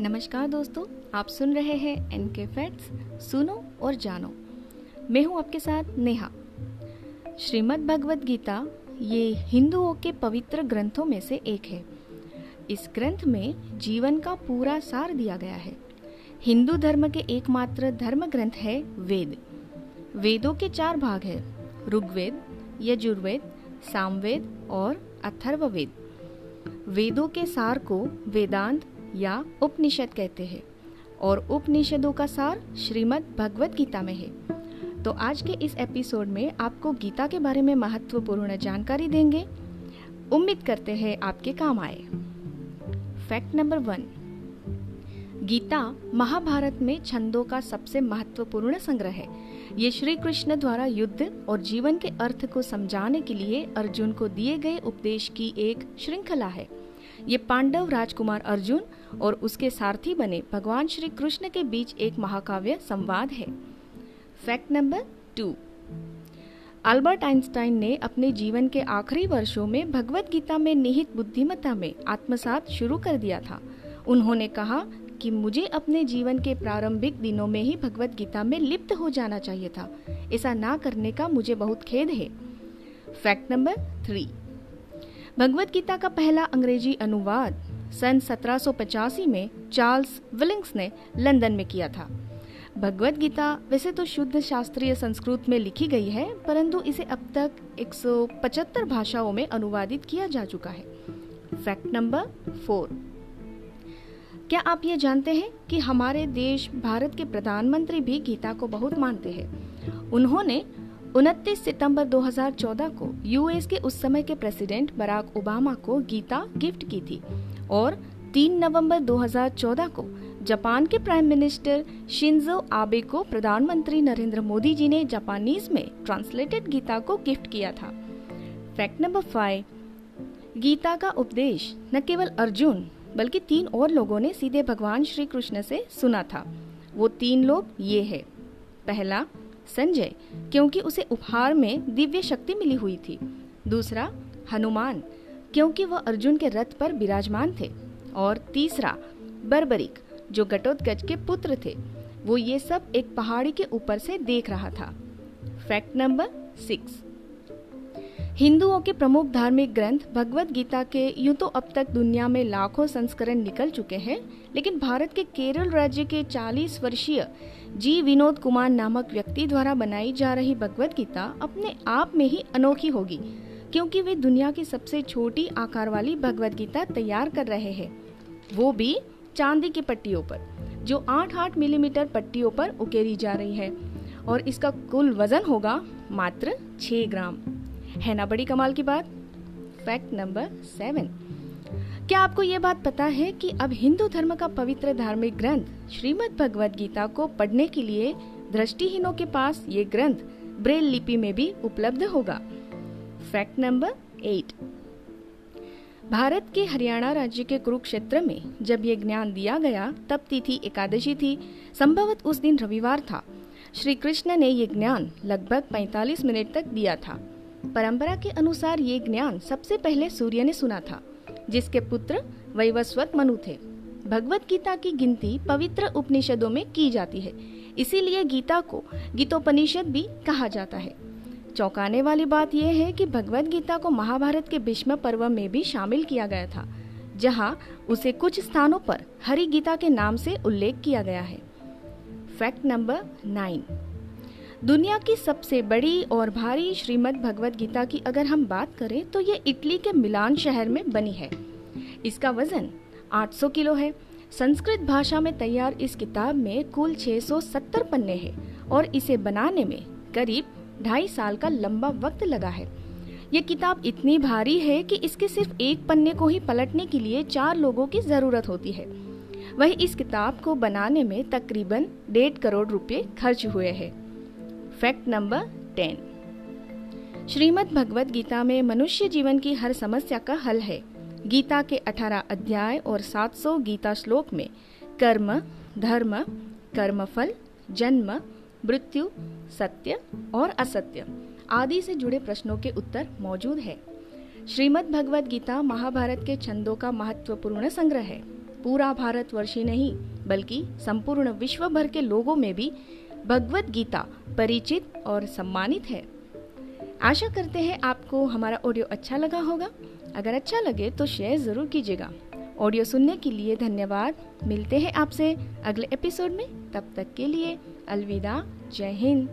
नमस्कार दोस्तों, आप सुन रहे हैं एन के फैक्ट्स सुनो और जानो। मैं हूँ आपके साथ नेहा। श्रीमद् भगवत गीता, ये हिंदुओं के पवित्र ग्रंथों में से एक है। इस ग्रंथ में जीवन का पूरा सार दिया गया है। हिंदू धर्म के एकमात्र धर्म ग्रंथ है वेद। वेदों के चार भाग है, ऋग्वेद, यजुर्वेद, सामवेद और अथर्ववेद। वेदों के सार को वेदांत या उपनिषद कहते हैं। और उपनिषदों का सार श्रीमद् भगवत गीता में है। तो आज के इस एपिसोड में आपको गीता के बारे में महत्वपूर्ण जानकारी देंगे। उम्मीद करते हैं आपके काम आए। Fact number one. Gita Mahabharat में छंदों का सबसे महत्वपूर्ण संग्रह है। ये श्री कृष्ण द्वारा युद्ध और जीवन के अर्थ को समझाने के लिए अर्जुन को दिए गए उपदेश की एक श्रृंखला है। ये पांडव राजकुमार अर्जुन और उसके सारथी बने भगवान श्री कृष्ण के बीच एक महाकाव्य संवाद है। Fact number two Albert Einstein ने अपने जीवन के आखिरी वर्षों में भगवत गीता में निहित बुद्धिमत्ता में आत्मसात शुरू कर दिया था। उन्होंने कहा कि मुझे अपने जीवन के प्रारंभिक दिनों में ही भगवत गीता में लिप्त हो जाना चाहिए था। ऐसा ना करने का मुझे बहुत खेद है। Fact number three Bhagavad Gita का पहला अंग्रेज़ी अनुवाद सन 1785 में चार्ल्स विलिंग्स ने लंदन में किया था। भगवत गीता वैसे तो शुद्ध शास्त्रीय संस्कृत में लिखी गई है, परंतु इसे अब तक 175 भाषाओं में अनुवादित किया जा चुका है। Fact number four. क्या आप ये जानते हैं कि हमारे देश भारत के प्रधानमंत्री भी गीता को बहुत मानते हैं? उन्होंने 29 सितंबर 2014 को यूएस के उस समय के प्रेसिडेंट बराक ओबामा को गीता गिफ्ट की थी और 3 नवंबर 2014 को जापान के प्राइम मिनिस्टर शिंजो आबे को प्रधानमंत्री नरेंद्र मोदी जी ने जापानीज में ट्रांसलेटेड गीता को गिफ्ट किया था। फैक्ट नंबर फाइव, गीता का उपदेश न केवल अर्जुन, बल्कि तीन और लोगों ने सीधे भगवान श्री कृष्ण से सुना था। वो तीन लोग ये है। पहला संजय, क्योंकि उसे उपहार में दिव्य शक्ति मिली हुई थी। दूसरा, हनुमान, क्योंकि वह अर्जुन के रथ पर विराजमान थे। और तीसरा, बर्बरिक, जो घटोत्कच के पुत्र थे, वो ये सब एक पहाड़ी के ऊपर से देख रहा था। Fact number six. हिंदुओं के प्रमुख धार्मिक ग्रंथ भगवत गीता के यूँ तो अब तक दुनिया में लाखों संस्करण निकल चुके हैं, लेकिन भारत के केरल राज्य के 40 वर्षीय जी विनोद कुमार नामक व्यक्ति द्वारा बनाई जा रही भगवत गीता अपने आप में ही अनोखी होगी, क्योंकि वे दुनिया की सबसे छोटी आकार वाली भगवत गीता तैयार कर रहे हैं। वो भी चांदी की पट्टियों पर, जो 8-8 मिलीमीटर पट्टियों पर उकेरी जा रही है, और इसका कुल वज़न होगा मात्र 6 ग्राम। है ना बड़ी कमाल की बात? Fact number seven. क्या आपको ये बात पता है कि अब हिंदू धर्म का पवित्र धार्मिक ग्रंथ श्रीमद् भगवद गीता को पढ़ने के लिए दृष्टिहीनों के पास ये ग्रंथ ब्रेल लिपि में भी उपलब्ध होगा? फैक्ट नंबर एट भारत के हरियाणा राज्य के कुरुक्षेत्र में जब ये ज्ञान दिया गया, तब तिथि एकादशी थी। संभवत उस दिन रविवार था। श्री कृष्ण ने ये ज्ञान लगभग 45 मिनट तक दिया था। परंपरा के अनुसार ये ज्ञान सबसे पहले सूर्य ने सुना था। जिसके पुत्र वैवस्वत मनु थे। भगवत गीता की गिनती पवित्र उपनिषदों में की जाती है। इसीलिए गीता को गीतोपनिषद भी कहा जाता है। चौंकाने वाली बात यह है कि भगवत गीता को महाभारत के भीष्म पर्व में भी शामिल किया गया था, जहाँ उसे कुछ स्थानों पर हरि गीता के नाम से उल्लेख किया गया है। Fact number nine. दुनिया की सबसे बड़ी और भारी श्रीमद् भगवत गीता की अगर हम बात करें तो ये इटली के मिलान शहर में बनी है। इसका वज़न 800 किलो है। संस्कृत भाषा में तैयार इस किताब में कुल 670 पन्ने हैं और इसे बनाने में करीब ढाई साल का लंबा वक्त लगा है। ये किताब इतनी भारी है कि इसके सिर्फ़ एक पन्ने को ही पलटने के लिए चार लोगों की ज़रूरत होती है। वही इस किताब को बनाने में तकरीबन डेढ़ करोड़ रुपए खर्च हुए हैं। Fact number ten. Shrimad Bhagavad Gita में मनुष्य जीवन की हर समस्या का हल है। गीता के 18 अध्याय और 700 गीता श्लोक में कर्म, धर्म, कर्मफल, जन्म, मृत्यु, सत्य और असत्य आदि से जुड़े प्रश्नों के उत्तर मौजूद है। श्रीमद् भगवत गीता महाभारत के छंदों का महत्वपूर्ण संग्रह है। पूरा भारतवर्ष ही नहीं, बल्कि संपूर्ण विश्व भर के लोगों में भी भगवत गीता परिचित और सम्मानित है। आशा करते हैं आपको हमारा ऑडियो अच्छा लगा होगा। अगर अच्छा लगे तो शेयर ज़रूर कीजिएगा। ऑडियो सुनने के लिए धन्यवाद। मिलते हैं आपसे अगले एपिसोड में। तब तक के लिए अलविदा। जय हिंद।